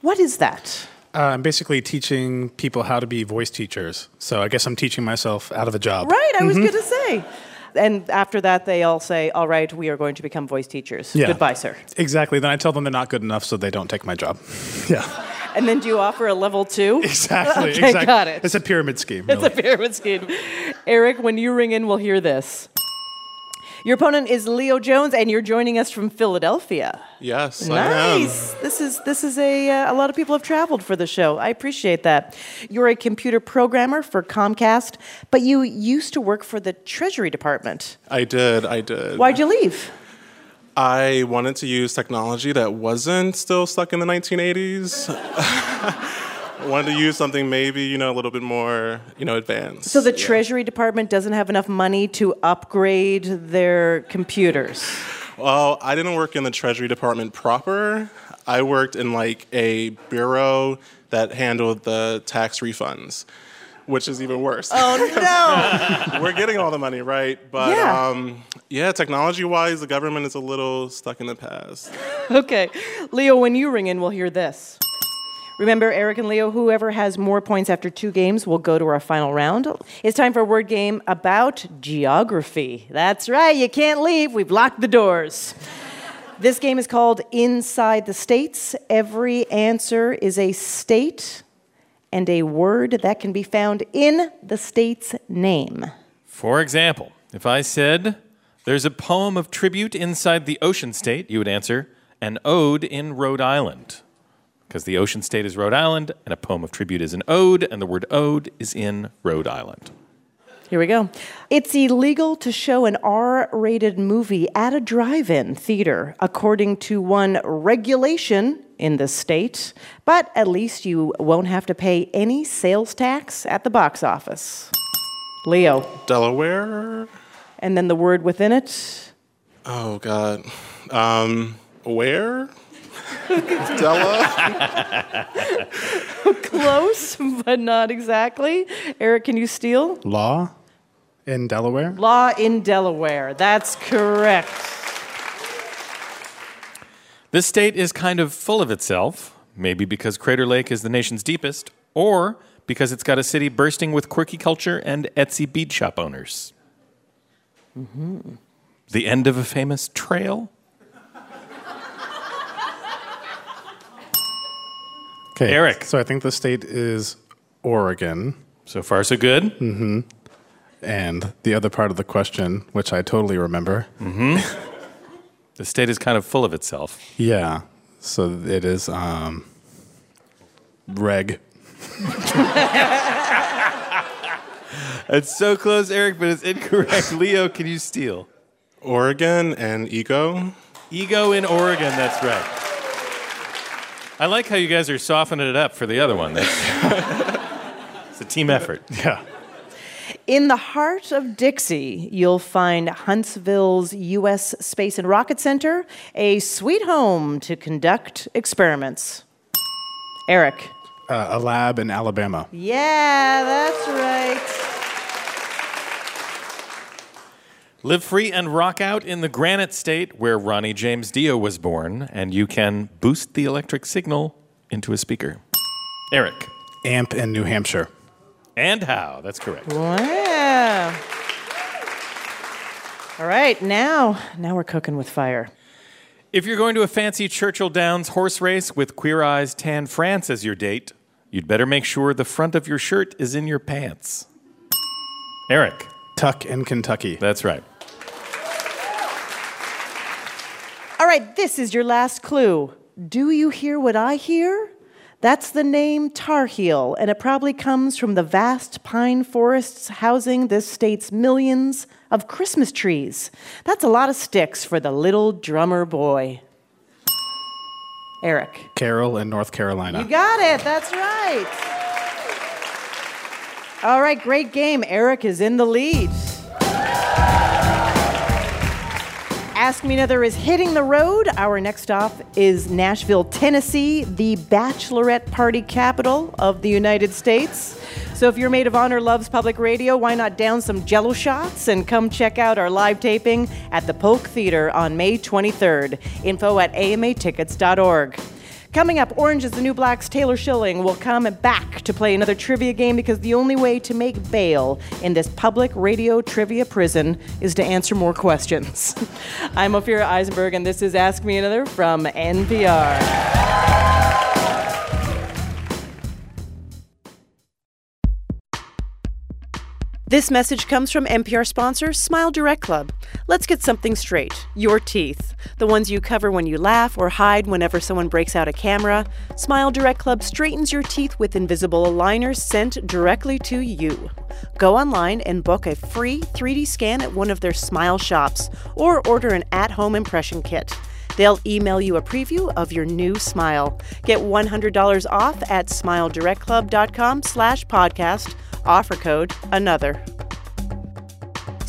Speaker 1: What is that?
Speaker 10: Uh, I'm basically teaching people how to be voice teachers. So I guess I'm teaching myself out of a job.
Speaker 1: Right, I was
Speaker 10: Mhm.
Speaker 1: going to say. And after that, they all say, All right, we are going to become voice teachers.
Speaker 10: Yeah.
Speaker 1: Goodbye, sir.
Speaker 10: Exactly. Then I tell them they're not good enough, so they don't take my job. (laughs) Yeah.
Speaker 1: And then do you offer a level two? (laughs)
Speaker 10: Exactly.
Speaker 1: okay,
Speaker 10: exactly.
Speaker 1: got it.
Speaker 10: It's a pyramid scheme.
Speaker 1: It's a pyramid scheme. Eric, when you ring in, we'll hear this. Your opponent is Leo Jones, and you're joining us from Philadelphia.
Speaker 11: Yes.
Speaker 1: Nice. This is this is a uh, a lot of people have traveled for the show. I appreciate that. You're a computer programmer for Comcast, but you used to work for the Treasury Department.
Speaker 11: I did. I did.
Speaker 1: Why'd you leave?
Speaker 11: I wanted to use technology that wasn't still stuck in the 1980s. (laughs) Wanted to use something maybe you know a little bit more you know advanced.
Speaker 1: So the Treasury Department doesn't have enough money to upgrade their computers.
Speaker 11: Well, I didn't work in the Treasury Department proper. I worked in like a bureau that handled the tax refunds, which is even worse.
Speaker 1: Oh (laughs) no!
Speaker 11: We're getting all the money, right? But
Speaker 1: Yeah.
Speaker 11: um, yeah, technology-wise, the government is a little stuck in the past. (laughs)
Speaker 1: okay. Leo, when you ring in, we'll hear this. Remember, Eric and Leo, whoever has more points after two games will go to our final round. It's time for a word game about geography. That's right, you can't leave. We've locked the doors. (laughs) This game is called Inside the States. Every answer is a state and a word that can be found in the state's name.
Speaker 3: For example, if I said, There's a poem of tribute inside the ocean state, you would answer, An ode in Rhode Island. Because the ocean state is Rhode Island, and a poem of tribute is an ode, and the word ode is in Rhode Island.
Speaker 1: Here we go. It's illegal to show an R rated movie at a drive in theater, according to one regulation in the state, but at least you won't have to pay any sales tax at the box office. Leo.
Speaker 11: Delaware.
Speaker 1: And then the word within it.
Speaker 11: Oh God. Um, where? Della. (laughs)
Speaker 1: Close, but not exactly. Eric, can you steal?
Speaker 10: Law in Delaware.
Speaker 1: Law in Delaware. That's correct.
Speaker 3: This state is kind of full of itself, maybe because Crater Lake is the nation's deepest, or because it's got a city bursting with quirky culture and Etsy bead shop owners.
Speaker 1: Mm-hmm.
Speaker 3: The end of a famous trail?
Speaker 10: Okay.
Speaker 3: Eric.
Speaker 10: So I think the state is Oregon.
Speaker 3: So far, so good.
Speaker 10: Mm-hmm. And the other part of the question, which I totally remember.
Speaker 3: Mm-hmm. (laughs) the state is kind of full of itself.
Speaker 10: Yeah. So it is um, reg. (laughs)
Speaker 3: It's so close, Eric, but it's incorrect. (laughs) Leo, can you steal?
Speaker 11: Oregon and ego.
Speaker 3: Ego in Oregon, that's right. I like how you guys are softening it up for the other one. (laughs) It's a team effort.
Speaker 10: Yeah.
Speaker 1: In the heart of Dixie, you'll find Huntsville's U.S. Space and Rocket Center, a sweet home to conduct experiments. Eric.
Speaker 10: Uh, a lab in Alabama.
Speaker 1: Yeah, that's right.
Speaker 3: Live free and rock out in the Granite State, where Ronnie James Dio was born, and you can boost the electric signal into a speaker. Eric.
Speaker 10: Amp in New Hampshire.
Speaker 3: And how? That's correct.
Speaker 1: Wow. All right, now, now we're cooking with fire.
Speaker 3: If you're going to a fancy Churchill Downs horse race with Queer Eyes Tan France as your date, you'd better make sure the front of your shirt is in your pants. Eric.
Speaker 10: Tuck in Kentucky.
Speaker 3: That's right.
Speaker 1: All right, this is your last clue. Do you hear what I hear? That's the name Tar Heel, and it probably comes from the vast pine forests housing this state's millions of Christmas trees. That's a lot of sticks for the little drummer boy. Eric.
Speaker 10: Carol in North Carolina.
Speaker 1: You got it. That's right. All right, great game. Eric is in the lead. Ask Me Another is hitting the road. Our next stop is Nashville, Tennessee, the bachelorette party capital of the United States. So if your maid of honor loves public radio, why not down some jello shots and come check out our live taping at the Polk Theater on May 23rd. Info at amatickets.org. Coming up, Orange is the New Black's Taylor Schilling will come back to play another trivia game because the only way to make bail in this public radio trivia prison is to answer more questions. (laughs) I'm Ophira Eisenberg, and this is Ask Me Another from NPR. This message comes from NPR sponsor Smile Direct Club. Let's get something straight. Your teeth, the ones you cover when you laugh or hide whenever someone breaks out a camera. Smile Direct Club straightens your teeth with invisible aligners sent directly to you. Go online and book a free 3D scan at one of their Smile shops or order an at home impression kit. They'll email you a preview of your new smile. Get $100 off at smiledirectclub.com slash podcast. Offer code ANOTHER.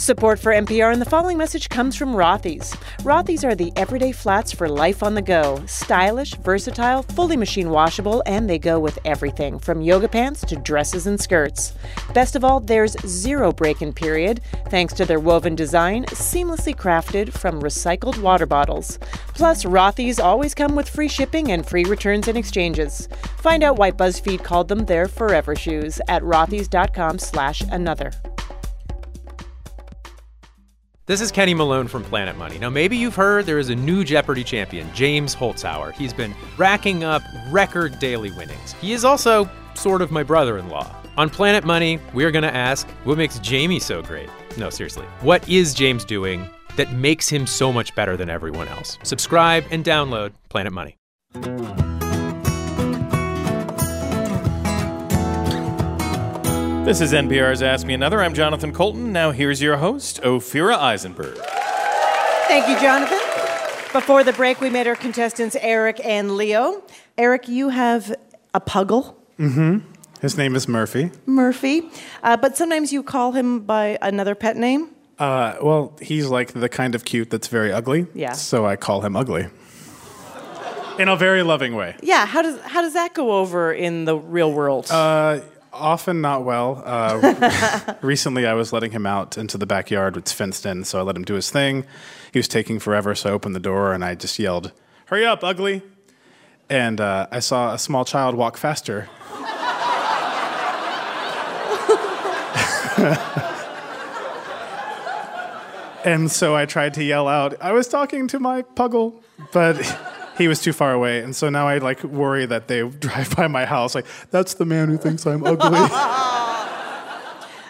Speaker 1: Support for NPR and the following message comes from Rothy's. Rothy's are the everyday flats for life on the go. Stylish, versatile, fully machine washable, and they go with everything from yoga pants to dresses and skirts. Best of all, there's zero break in period thanks to their woven design, seamlessly crafted from recycled water bottles. Plus, Rothy's always come with free shipping and free returns and exchanges. Find out why BuzzFeed called them their forever shoes at rothys.com slash another.
Speaker 12: This is Kenny Malone from Planet Money. Now, maybe you've heard there is a new Jeopardy champion, James Holzhauer. He's been racking up record daily winnings. He is also sort of my brother in law. On Planet Money, we are going to ask what makes Jamie so great? No, seriously. What is James doing that makes him so much better than everyone else? Subscribe and download Planet Money.
Speaker 3: This is NPR's Ask Me Another. I'm Jonathan Coulton. Now here's your host, Ophira Eisenberg.
Speaker 1: Thank you, Jonathan. Before the break, we met our contestants, Eric and Leo. Eric, you have a puggle,
Speaker 10: Mm-hmm. His name is Murphy.
Speaker 1: Murphy, uh, but sometimes you call him by another pet name.
Speaker 10: Uh, well, he's like the kind of cute that's very ugly.
Speaker 1: Yeah.
Speaker 10: So I call him ugly. In a very loving way.
Speaker 1: Yeah, how does how does that go over in the real world?
Speaker 10: Uh, often not well. Uh, (laughs) recently, I was letting him out into the backyard. It's fenced in, so I let him do his thing. He was taking forever, so I opened the door and I just yelled, "Hurry up, ugly!" And uh, I saw a small child walk faster. (laughs) (laughs) and so I tried to yell out, "I was talking to my puggle," but. He was too far away, and so now I like worry that they (laughs) drive by my house. Like that's the man who thinks I'm ugly. (laughs)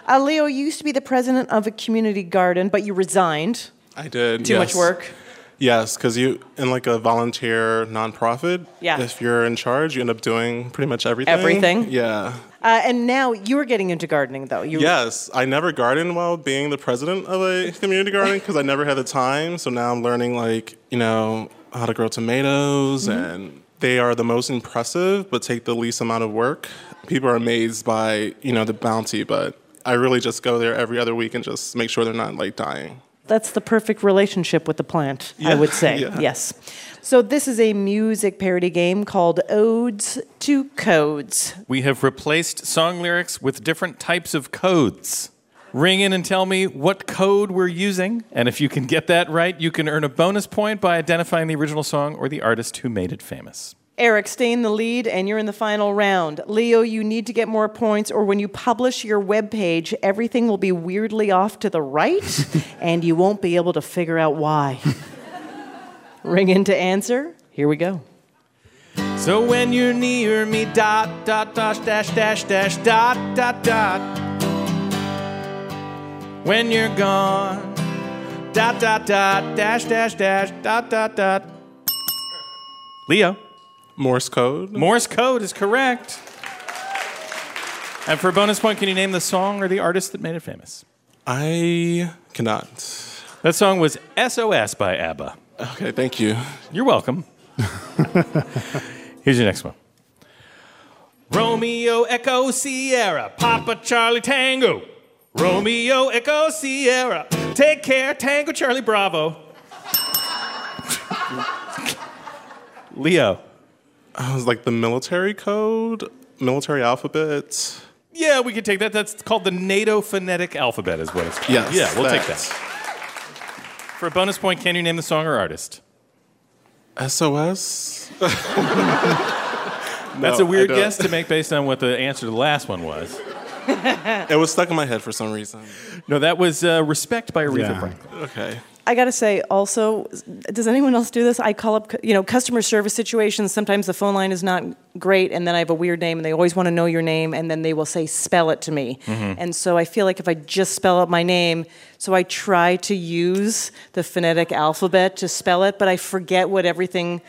Speaker 1: Uh, Leo, you used to be the president of a community garden, but you resigned.
Speaker 11: I did.
Speaker 1: Too much work.
Speaker 11: Yes, because you in like a volunteer nonprofit.
Speaker 1: Yeah.
Speaker 11: If you're in charge, you end up doing pretty much everything.
Speaker 1: Everything?
Speaker 11: Yeah.
Speaker 1: Uh, and now you're getting into gardening, though. You,
Speaker 11: Yes, I never gardened while being the president of a community garden because I never had the time. So now I'm learning like you know how to grow tomatoes,
Speaker 1: Mm-hmm.
Speaker 11: and they are the most impressive, but take the least amount of work. People are amazed by you know the bounty, but I really just go there every other week and just make sure they're not like dying.
Speaker 1: That's the perfect relationship with the plant, I would say. (laughs)
Speaker 11: yeah.
Speaker 1: Yes. So this is a music parody game called Odes to Codes.
Speaker 3: We have replaced song lyrics with different types of codes. Ring in and tell me what code we're using, and if you can get that right, you can earn a bonus point by identifying the original song or the artist who made it famous.
Speaker 1: Eric, stay in the lead, and you're in the final round. Leo, you need to get more points, or when you publish your webpage, everything will be weirdly off to the right, (laughs) and you won't be able to figure out why. (laughs) Ring in to answer. Here we go.
Speaker 3: So when you're near me, dot, dot, dash, dash, dash, dash, dot, dot, dot. When you're gone, dot, dot, dot, dash, dash, dash, dot, dot, dot. Leo.
Speaker 11: Morse code.
Speaker 3: Morse code is correct. And for a bonus point, can you name the song or the artist that made it famous?
Speaker 11: I cannot.
Speaker 3: That song was SOS by ABBA.
Speaker 11: Okay, thank you.
Speaker 3: You're welcome. (laughs) Here's your next one. Romeo Echo Sierra, Papa Charlie Tango. Romeo Echo Sierra, take care, Tango Charlie Bravo. Leo.
Speaker 11: Uh, I was like the military code, military alphabet.
Speaker 3: Yeah, we can take that. That's called the NATO phonetic alphabet, is what it's called.
Speaker 11: Yes,
Speaker 3: Yeah, we'll take
Speaker 11: that.
Speaker 3: that. For a bonus point, can you name the song or artist?
Speaker 11: SOS.
Speaker 3: That's
Speaker 11: No,
Speaker 3: a weird
Speaker 11: I don't.
Speaker 3: guess to make based on what the answer to the last one was. (laughs)
Speaker 11: it was stuck in my head for some reason.
Speaker 3: No, that was uh, Respect by Aretha
Speaker 11: Yeah.
Speaker 3: Franklin.
Speaker 11: Okay.
Speaker 1: I got to say, also, does anyone else do this? I call up, you know, customer service situations. Sometimes the phone line is not great, and then I have a weird name, and they always want to know your name, and then they will say, spell it to me.
Speaker 13: Mhm.
Speaker 1: And so I feel like if I just spell out my name, so I try to use the phonetic alphabet to spell it, but I forget what everything.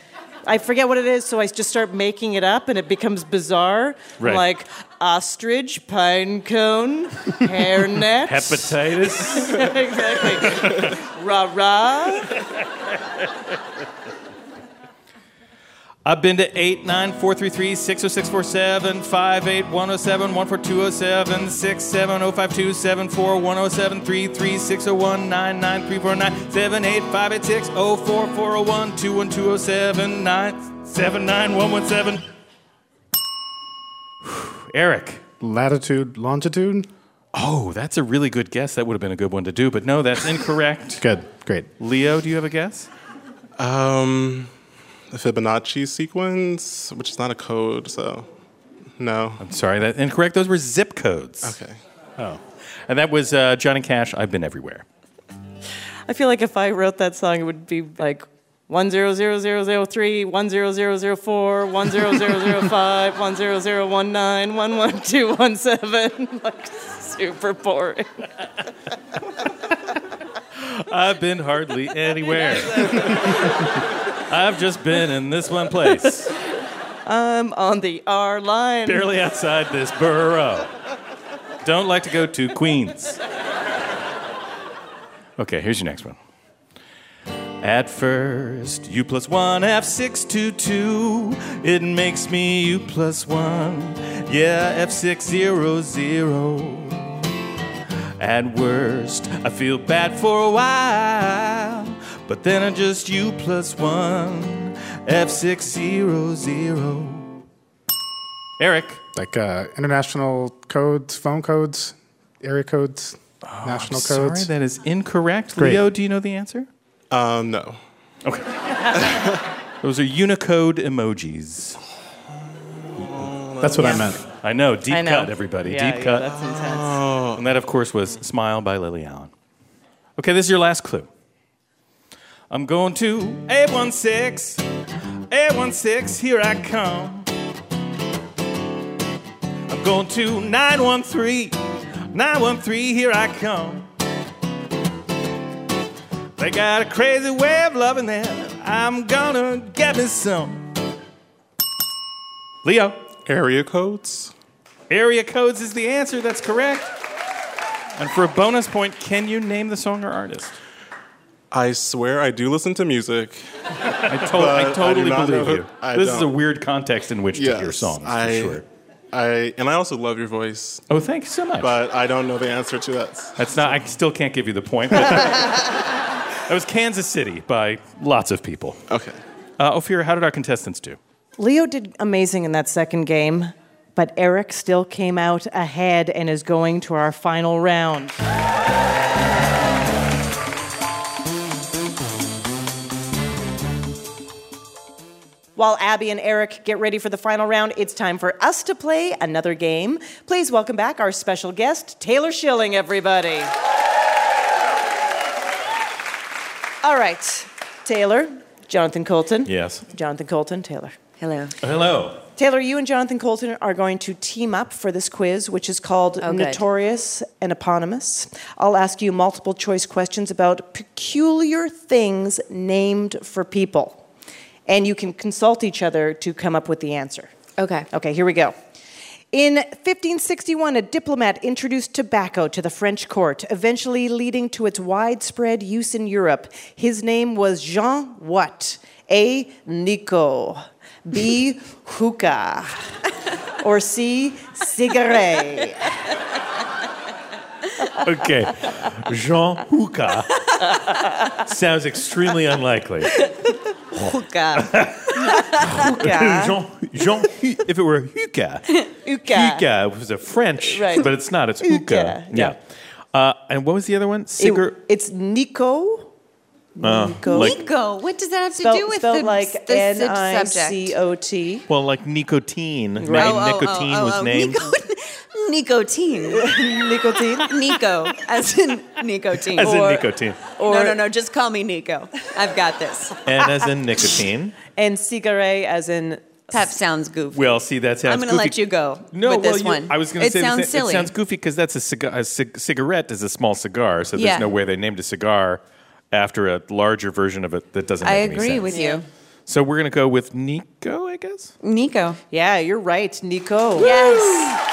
Speaker 1: I forget what it is, so I just start making it up, and it becomes bizarre.
Speaker 3: Right.
Speaker 1: Like ostrich, pine cone, (laughs) hairnet,
Speaker 3: Hepatitis. (laughs)
Speaker 1: exactly. Rah rah.
Speaker 3: I've been to 89433 60647 58107 14207 67052 74107 33601 99349 78586 04401 21207 979 Eric.
Speaker 10: Latitude, longitude?
Speaker 3: Oh, that's a really good guess. That would have been a good one to do, but no, that's incorrect. (laughs)
Speaker 10: good, great.
Speaker 3: Leo, do you have a guess?
Speaker 11: Um, the Fibonacci sequence, which is not a code, so no.
Speaker 3: I'm sorry, that incorrect. Those were zip codes.
Speaker 11: Okay.
Speaker 3: Oh. And that was uh, Johnny Cash, I've Been Everywhere.
Speaker 1: I feel like if I wrote that song, it would be like one zero zero zero zero three, one zero zero zero four, one zero zero zero five, one zero zero one nine, one one two one seven. (laughs) Like super boring.
Speaker 3: I've been hardly anywhere. (laughs) I've just been in this one place,
Speaker 1: I'm on the R line.
Speaker 3: barely outside this borough. Don't like to go to Queens. Okay, here's your next one. At first, u plus one F622. It makes me u plus one. Yeah, F600. At worst, I feel bad for a while. But then I just u plus one. F600. Eric.
Speaker 10: Like uh, international codes, phone codes, area codes, national
Speaker 3: Oh, I'm
Speaker 10: codes.
Speaker 3: Sorry, that is incorrect.
Speaker 10: Great.
Speaker 3: Leo, do you know the answer?
Speaker 11: Um, no.
Speaker 3: Okay. (laughs) Those are Unicode emojis.
Speaker 10: That's what I meant.
Speaker 3: I know, deep
Speaker 1: I know.
Speaker 3: cut, everybody.
Speaker 1: Yeah,
Speaker 3: deep
Speaker 1: yeah,
Speaker 3: cut.
Speaker 1: that's intense.
Speaker 3: Oh. And that, of course, was Smile by Lily Allen. Okay, this is your last clue. I'm going to A16, A16, here I come. I'm going to 913, 913, here I come. They got a crazy way of loving them. I'm gonna get me some. Leo.
Speaker 11: Area codes.
Speaker 3: Area codes is the answer. That's correct. And for a bonus point, can you name the song or artist?
Speaker 11: I swear I do listen to music.
Speaker 3: I, to- I totally
Speaker 11: do not
Speaker 3: believe
Speaker 11: know-
Speaker 3: you.
Speaker 11: I
Speaker 3: this is a weird context in which to hear
Speaker 11: Yes,
Speaker 3: songs,
Speaker 11: I,
Speaker 3: for sure.
Speaker 11: I and I also love your voice.
Speaker 3: Oh, thank you so much.
Speaker 11: But I don't know the answer to that.
Speaker 3: That's not. I still can't give you the point. but- (laughs) that was Kansas City by lots of people.
Speaker 11: Okay.
Speaker 3: Uh, Ophira, how did our contestants do?
Speaker 1: Leo did amazing in that second game, but Eric still came out ahead and is going to our final round. While Abby and Eric get ready for the final round, it's time for us to play another game. Please welcome back our special guest, Taylor Schilling, everybody. All right, Taylor, Jonathan Coulton.
Speaker 3: Yes.
Speaker 1: Jonathan Coulton, Taylor.
Speaker 7: Hello.
Speaker 3: Hello.
Speaker 1: Taylor, you and Jonathan Coulton are going to team up for this quiz, which is called
Speaker 7: Oh.
Speaker 1: Notorious and Eponymous. I'll ask you multiple choice questions about peculiar things named for people. And you can consult each other to come up with the answer.
Speaker 7: Okay.
Speaker 1: Okay, here we go. In 1561, a diplomat introduced tobacco to the French court, eventually leading to its widespread use in Europe. His name was Jean what? A. Nico. B. Hookah. (laughs) Or C. Cigarette.
Speaker 3: Okay. Jean Hookah sounds extremely unlikely.
Speaker 1: Hookah.
Speaker 3: Jean, Jean, if it were hookah,
Speaker 1: Hookah.
Speaker 3: hookah was a French,
Speaker 1: Right.
Speaker 3: but it's not. It's hookah.
Speaker 1: Hookah,
Speaker 3: Yeah. Uh, and what was the other one? Cigar.
Speaker 1: It- it's Nico.
Speaker 3: uh,
Speaker 1: Nico.
Speaker 3: like,
Speaker 7: Nico, what does that have to
Speaker 1: Spelled,
Speaker 7: do with
Speaker 1: spelled
Speaker 7: the,
Speaker 1: like
Speaker 7: the
Speaker 1: N
Speaker 7: sub-
Speaker 1: I
Speaker 7: subject?
Speaker 1: C O T.
Speaker 3: well, like nicotine.
Speaker 1: Right.
Speaker 7: Oh, oh,
Speaker 3: nicotine
Speaker 7: oh, oh,
Speaker 3: was
Speaker 7: oh,
Speaker 3: named.
Speaker 7: Nicotine.
Speaker 1: Nicotine.
Speaker 7: Nico, as in nicotine.
Speaker 3: As in
Speaker 1: Or-
Speaker 3: nicotine.
Speaker 1: Or,
Speaker 7: no, no, no, just call me Nico. I've got this.
Speaker 3: And as in nicotine.
Speaker 1: And cigarette as in.
Speaker 7: That sounds goofy.
Speaker 3: Well, see, that sounds
Speaker 7: I'm going to
Speaker 3: goofy.
Speaker 7: let you go
Speaker 3: No,
Speaker 7: with
Speaker 3: well,
Speaker 7: this
Speaker 3: you-
Speaker 7: one.
Speaker 3: I was going to
Speaker 7: it
Speaker 3: say the
Speaker 7: sounds silly.
Speaker 3: It sounds goofy because that's a, cigar, a cigarette is a small cigar, so there's
Speaker 7: Yeah.
Speaker 3: no way they named a cigar after a larger version of it that doesn't.
Speaker 7: I
Speaker 3: Make any
Speaker 7: agree
Speaker 3: sense.
Speaker 7: with you.
Speaker 3: So we're going to go with Nico, I guess.
Speaker 7: Nico.
Speaker 1: Yeah, you're right, Nico.
Speaker 7: Yes.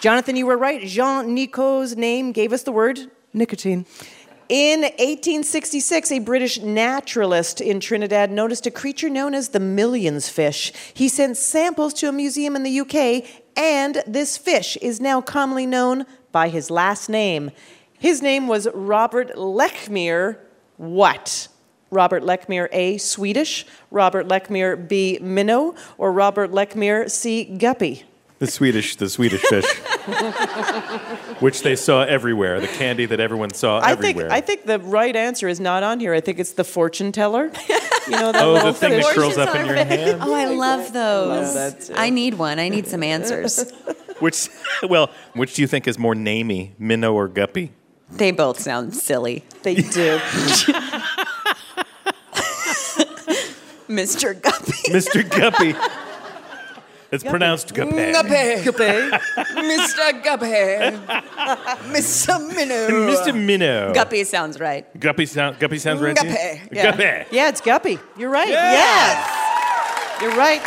Speaker 1: Jonathan, you were right. Jean Nicot's name gave us the word nicotine. In 1866, a British naturalist in Trinidad noticed a creature known as the millions fish. He sent samples to a museum in the UK, and this fish is now commonly known by his last name. His name was Robert Lechmere. What? Robert Lechmere A, Swedish, Robert Lechmere B, minnow, or Robert Lechmere C, guppy?
Speaker 3: The Swedish, the Swedish fish, which they saw everywhere. The candy that everyone saw
Speaker 1: I think
Speaker 3: everywhere.
Speaker 1: I think the right answer is not on here. I think it's the fortune teller. You know that
Speaker 3: oh,
Speaker 1: little
Speaker 3: the thing that
Speaker 1: fish?
Speaker 3: curls up in your hand.
Speaker 7: Oh, I love those.
Speaker 1: that too.
Speaker 7: I need one. I need some answers. (laughs)
Speaker 3: Which, well, which do you think is more namey, minnow or guppy?
Speaker 7: they both sound silly.
Speaker 1: They do. (laughs)
Speaker 7: Mr. Guppy.
Speaker 3: Mr. Guppy. (laughs) It's pronounced guppy.
Speaker 7: Mr. Guppy. (laughs) Mr. Minnow.
Speaker 3: Mr. Minnow.
Speaker 7: Guppy sounds right.
Speaker 3: Guppy sound. Guppy sounds right. to you?
Speaker 7: Guppy, yeah.
Speaker 3: Guppy.
Speaker 1: yeah, it's guppy. You're right.
Speaker 3: Yes.
Speaker 1: Yes. You're right.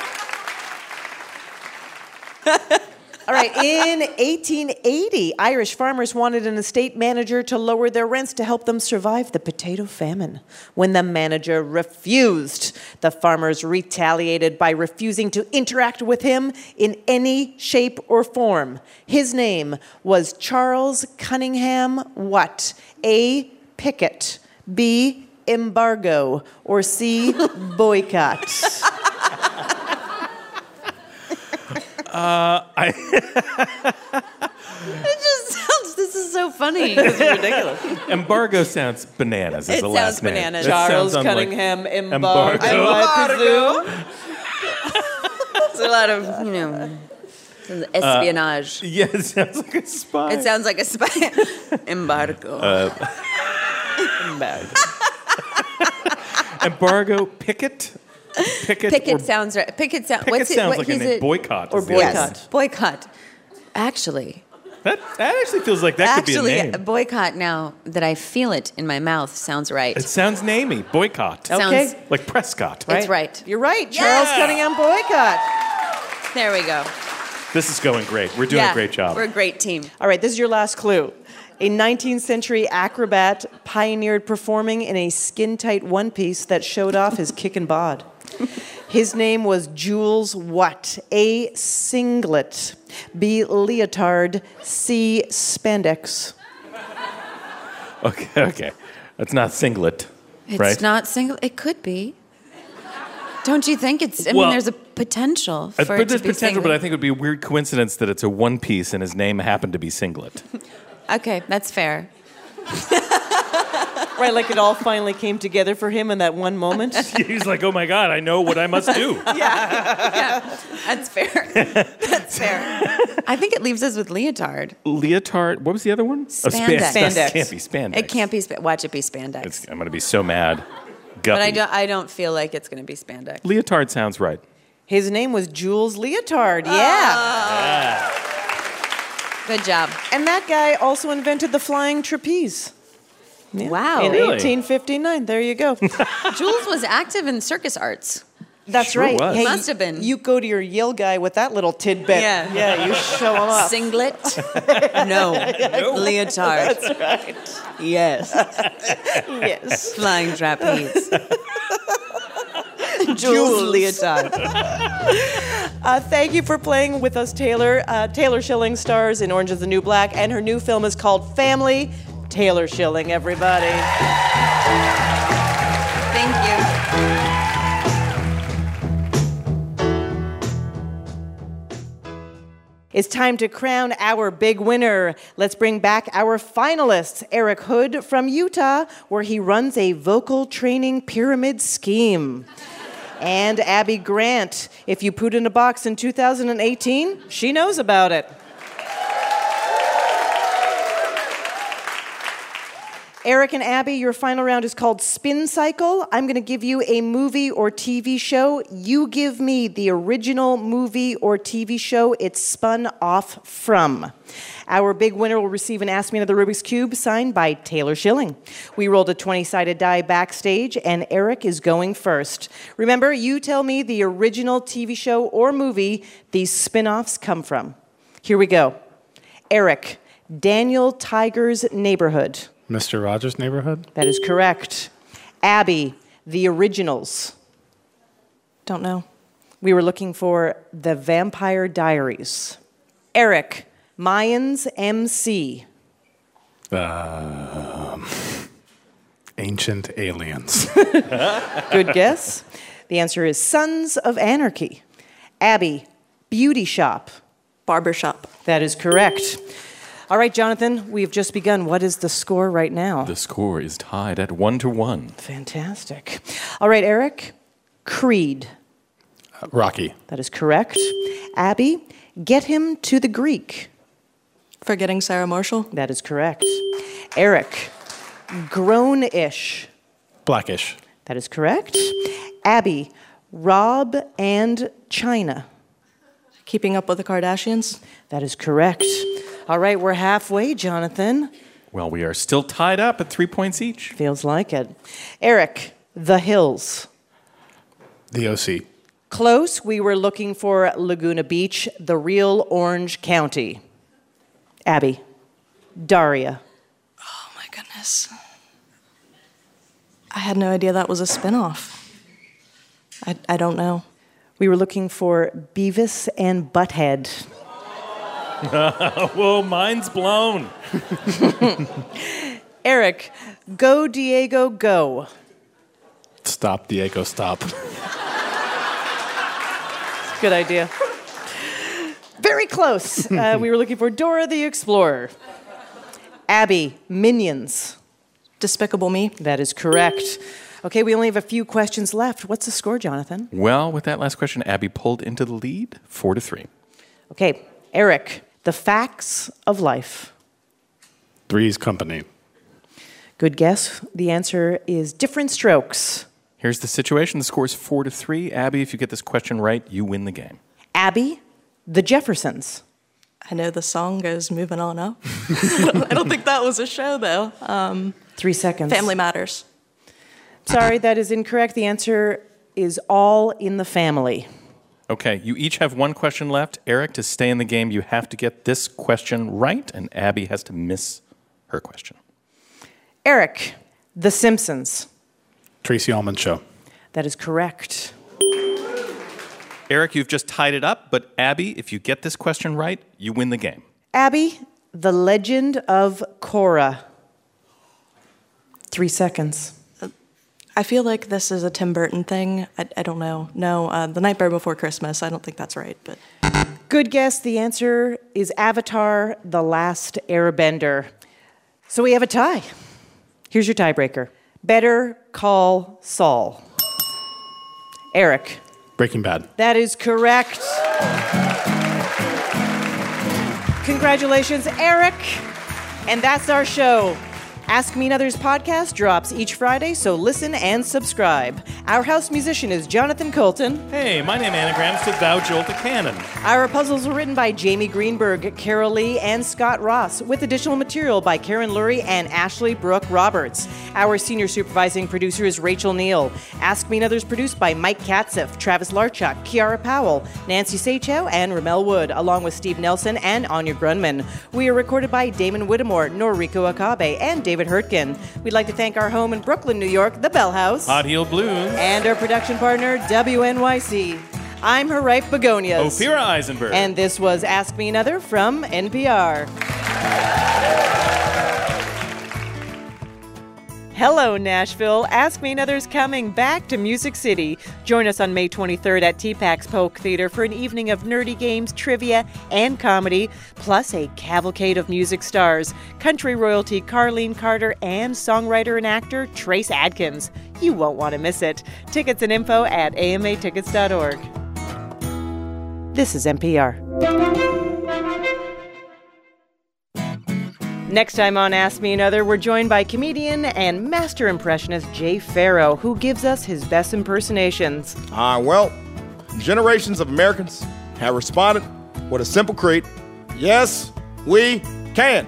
Speaker 1: (laughs) All right, in 1880, Irish farmers wanted an estate manager to lower their rents to help them survive the potato famine. When the manager refused, the farmers retaliated by refusing to interact with him in any shape or form. His name was Charles Cunningham what? A. Pickett, B. Embargo, or C. Boycott. (laughs)
Speaker 3: Uh, I, (laughs)
Speaker 7: It just (laughs) sounds, this is so funny. (laughs)
Speaker 1: ridiculous.
Speaker 3: embargo sounds bananas. Is
Speaker 7: It
Speaker 3: the
Speaker 7: sounds
Speaker 3: last name.
Speaker 7: bananas.
Speaker 3: That
Speaker 1: Charles
Speaker 3: sounds unlike-
Speaker 1: Cunningham
Speaker 3: Embargo.
Speaker 1: Embargo,
Speaker 7: It's a lot of, you know, espionage.
Speaker 3: Yeah, it sounds like a spy.
Speaker 7: it sounds like a spy. Embargo.
Speaker 3: embargo. Picket. Picket.
Speaker 7: Picket
Speaker 3: or,
Speaker 7: sounds right. Picket, sound,
Speaker 3: Picket
Speaker 7: what's it,
Speaker 3: sounds
Speaker 7: what,
Speaker 3: like a
Speaker 7: he's
Speaker 3: name.
Speaker 7: a-
Speaker 3: Boycott.
Speaker 1: or
Speaker 3: is the other
Speaker 1: boycott.
Speaker 7: Yes, boycott. Actually,
Speaker 3: That, that actually feels like that
Speaker 7: actually,
Speaker 3: could be a name.
Speaker 7: Actually, boycott now that I feel it in my mouth sounds right.
Speaker 3: It sounds namey. Boycott.
Speaker 7: Sounds-
Speaker 3: like Prescott.
Speaker 7: It's right.
Speaker 1: You're right. Charles
Speaker 7: Yeah.
Speaker 1: Cunningham boycott.
Speaker 7: There we go.
Speaker 3: This is going great. We're doing
Speaker 7: Yeah,
Speaker 3: a great job.
Speaker 7: We're a great team.
Speaker 1: All right, this is your last clue. A 19th century acrobat pioneered performing in a skin tight one piece that showed off his kick and bod. His name was Jules what? A. Singlet. B. Leotard. C. Spandex.
Speaker 3: Okay, okay. That's not singlet,
Speaker 7: It's
Speaker 3: right?
Speaker 7: not single. It could be. Don't you think it's? I
Speaker 3: Well-
Speaker 7: mean, there's a potential for
Speaker 3: but
Speaker 7: it to
Speaker 3: there's
Speaker 7: be
Speaker 3: potential, but I think it would be a weird coincidence that it's a one piece and his name happened to be singlet. (laughs)
Speaker 7: Okay, that's fair. (laughs)
Speaker 1: Right, like it all finally came together for him in that one moment. (laughs)
Speaker 3: He's like, oh my God, I know what I must do. (laughs) Yeah, yeah.
Speaker 7: That's fair. that's fair. I think it leaves us with leotard.
Speaker 3: Leotard. What was the other one? Oh, span-
Speaker 7: Spandex.
Speaker 3: that
Speaker 1: Spandex.
Speaker 3: can't be spandex.
Speaker 7: It can't be. Sp- watch it be spandex.
Speaker 3: It's- I'm going to be so mad.
Speaker 7: but I don't. I don't feel like it's going to be spandex.
Speaker 3: Leotard sounds right.
Speaker 1: His name was Jules Leotard.
Speaker 7: Ah.
Speaker 1: Yeah.
Speaker 7: Good job.
Speaker 1: And that guy also invented the flying trapeze. Yeah.
Speaker 7: Wow.
Speaker 1: In
Speaker 3: Really?
Speaker 1: 1859. There you go. (laughs)
Speaker 7: Jules was active in circus arts.
Speaker 1: That's
Speaker 3: Sure
Speaker 1: right.
Speaker 3: was.
Speaker 1: Hey,
Speaker 7: Must have been.
Speaker 1: You go to your Yale guy with that little tidbit.
Speaker 7: Yeah.
Speaker 1: Yeah, you show him up.
Speaker 7: Singlet? (laughs) no. Leotard.
Speaker 1: That's right.
Speaker 7: Yes.
Speaker 1: Yes.
Speaker 7: Flying trapeze. (laughs)
Speaker 1: Jules.
Speaker 7: Jules Leotard.
Speaker 1: Uh, thank you for playing with us, Taylor. Uh, Taylor Schilling stars in Orange is the New Black, and her new film is called Family. Taylor Schilling, everybody.
Speaker 7: Thank you.
Speaker 1: It's time to crown our big winner. Let's bring back our finalists Eric Hood from Utah, where he runs a vocal training pyramid scheme. And Abby Grant. If you put in a box in 2018, she knows about it. Eric and Abby, your final round is called Spin Cycle. I'm going to give you a movie or TV show. You give me the original movie or TV show it's spun off from. Our big winner will receive an Ask Me Another Rubik's Cube signed by Taylor Schilling. We rolled a 20 sided die backstage, and Eric is going first. Remember, you tell me the original TV show or movie these spin offs come from. Here we go. Eric, Daniel Tiger's Neighborhood.
Speaker 10: Mr. Rogers' Neighborhood?
Speaker 1: That is correct. Abby, the originals.
Speaker 4: Don't know.
Speaker 1: We were looking for the Vampire Diaries. Eric, Mayans MC.
Speaker 10: Um, ancient aliens. (laughs)
Speaker 1: Good guess. The answer is Sons of Anarchy. Abby, Beauty Shop.
Speaker 4: Barbershop.
Speaker 1: That is correct. All right, Jonathan, we've just begun. What is the score right now?
Speaker 3: The score is tied at one to one.
Speaker 1: Fantastic. All right, Eric, Creed.
Speaker 10: Uh, Rocky.
Speaker 1: That is correct. Abby, Get Him to the Greek.
Speaker 4: Forgetting Sarah Marshall.
Speaker 1: That is correct. Eric, Grown ish.
Speaker 10: Blackish.
Speaker 1: That is correct. Abby, Rob and Chyna.
Speaker 4: Keeping up with the Kardashians.
Speaker 1: That is correct. All right, we're halfway, Jonathan.
Speaker 3: Well, we are still tied up at three points each.
Speaker 1: Feels like it. Eric, The Hills.
Speaker 10: The OC.
Speaker 1: Close, we were looking for Laguna Beach, the real Orange County. Abby, Daria.
Speaker 4: Oh my goodness. I had no idea that was a spinoff. I, I don't know.
Speaker 1: We were looking for Beavis and Butthead. (laughs)
Speaker 3: Whoa, mine's blown. (laughs)
Speaker 1: Eric, Go Diego Go.
Speaker 10: Stop, Diego, stop.
Speaker 1: Good idea. Very close. (laughs) Uh, we were looking for Dora the Explorer. Abby, Minions.
Speaker 4: Despicable Me.
Speaker 1: That is correct. Okay, we only have a few questions left. What's the score, Jonathan?
Speaker 3: Well, with that last question, Abby pulled into the lead, four to three.
Speaker 1: Okay, Eric, The Facts of Life.
Speaker 10: Three's Company.
Speaker 1: Good guess. The answer is Diff'rent Strokes.
Speaker 3: Here's the situation. The score is four to three. Abby, if you get this question right, you win the game.
Speaker 1: Abby, The Jeffersons.
Speaker 4: I know the song goes moving on up. (laughs) I don't think that was a show though. Um,
Speaker 1: Three seconds.
Speaker 4: Family Matters.
Speaker 1: Sorry, that is incorrect. The answer is all in the family.
Speaker 3: Okay, you each have one question left. Eric, to stay in the game, you have to get this question right, and Abby has to miss her question.
Speaker 1: Eric, The Simpsons.
Speaker 10: Tracey Ullman Show.
Speaker 1: That is correct.
Speaker 3: Eric, you've just tied it up, but Abby, if you get this question right, you win the game.
Speaker 1: Abby, The Legend of Korra. Three seconds.
Speaker 4: I feel like this is a Tim Burton thing. I, I don't know. No, uh, The Nightmare Before Christmas. I don't think that's right, but
Speaker 1: Good guess. The answer is Avatar The Last Airbender. So we have a tie. Here's your tiebreaker Better Call Saul. Eric.
Speaker 10: Breaking Bad.
Speaker 1: That is correct. Congratulations, Eric. And that's our show. Ask Me Another's podcast drops each Friday, so listen and subscribe. Our house musician is Jonathan Coulton.
Speaker 3: Hey, my name is anagrams to Thou Jolt a Cannon.
Speaker 1: Our puzzles were written by Jamie Greenberg, Carol Lee, and Scott Ross, with additional material by Karen Lurie and Ashley Brooke Roberts. Our senior supervising producer is Rachel Neel. Ask Me Another's produced by Mike Katzif, Travis Larchuk, Kiara Powell, Nancy Saechao, and Ramel Wood, along with Steve Nelson and Anya Grundmann. We are recorded by Damon Whittemore, Noriko Okabe, and David Hurtgen. We'd like to thank our home in Brooklyn, New York, the Bell House,
Speaker 3: Hot Heel Blues.
Speaker 1: and our production partner, WNYC. I'm her ripe begonias.
Speaker 3: Ophira Eisenberg.
Speaker 1: And this was Ask Me Another from NPR. Hello, Nashville. Ask Me Another's coming back to Music City. Join us on May 23rd at TPAC's Polk Theater for an evening of nerdy games, trivia, and comedy, plus a cavalcade of music stars. Country royalty Carlene Carter and songwriter and actor Trace Adkins. You won't want to miss it. Tickets and info at amatickets.org. This is NPR. Next time on Ask Me Another, we're joined by comedian and master impressionist Jay Pharoah, who gives us his best impersonations.
Speaker 13: Ah, well, generations of Americans have responded with a simple creed yes, we can.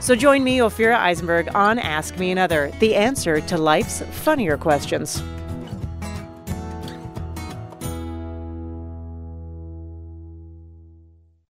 Speaker 1: So join me, Ophira Eisenberg, on Ask Me Another, the answer to life's funnier questions.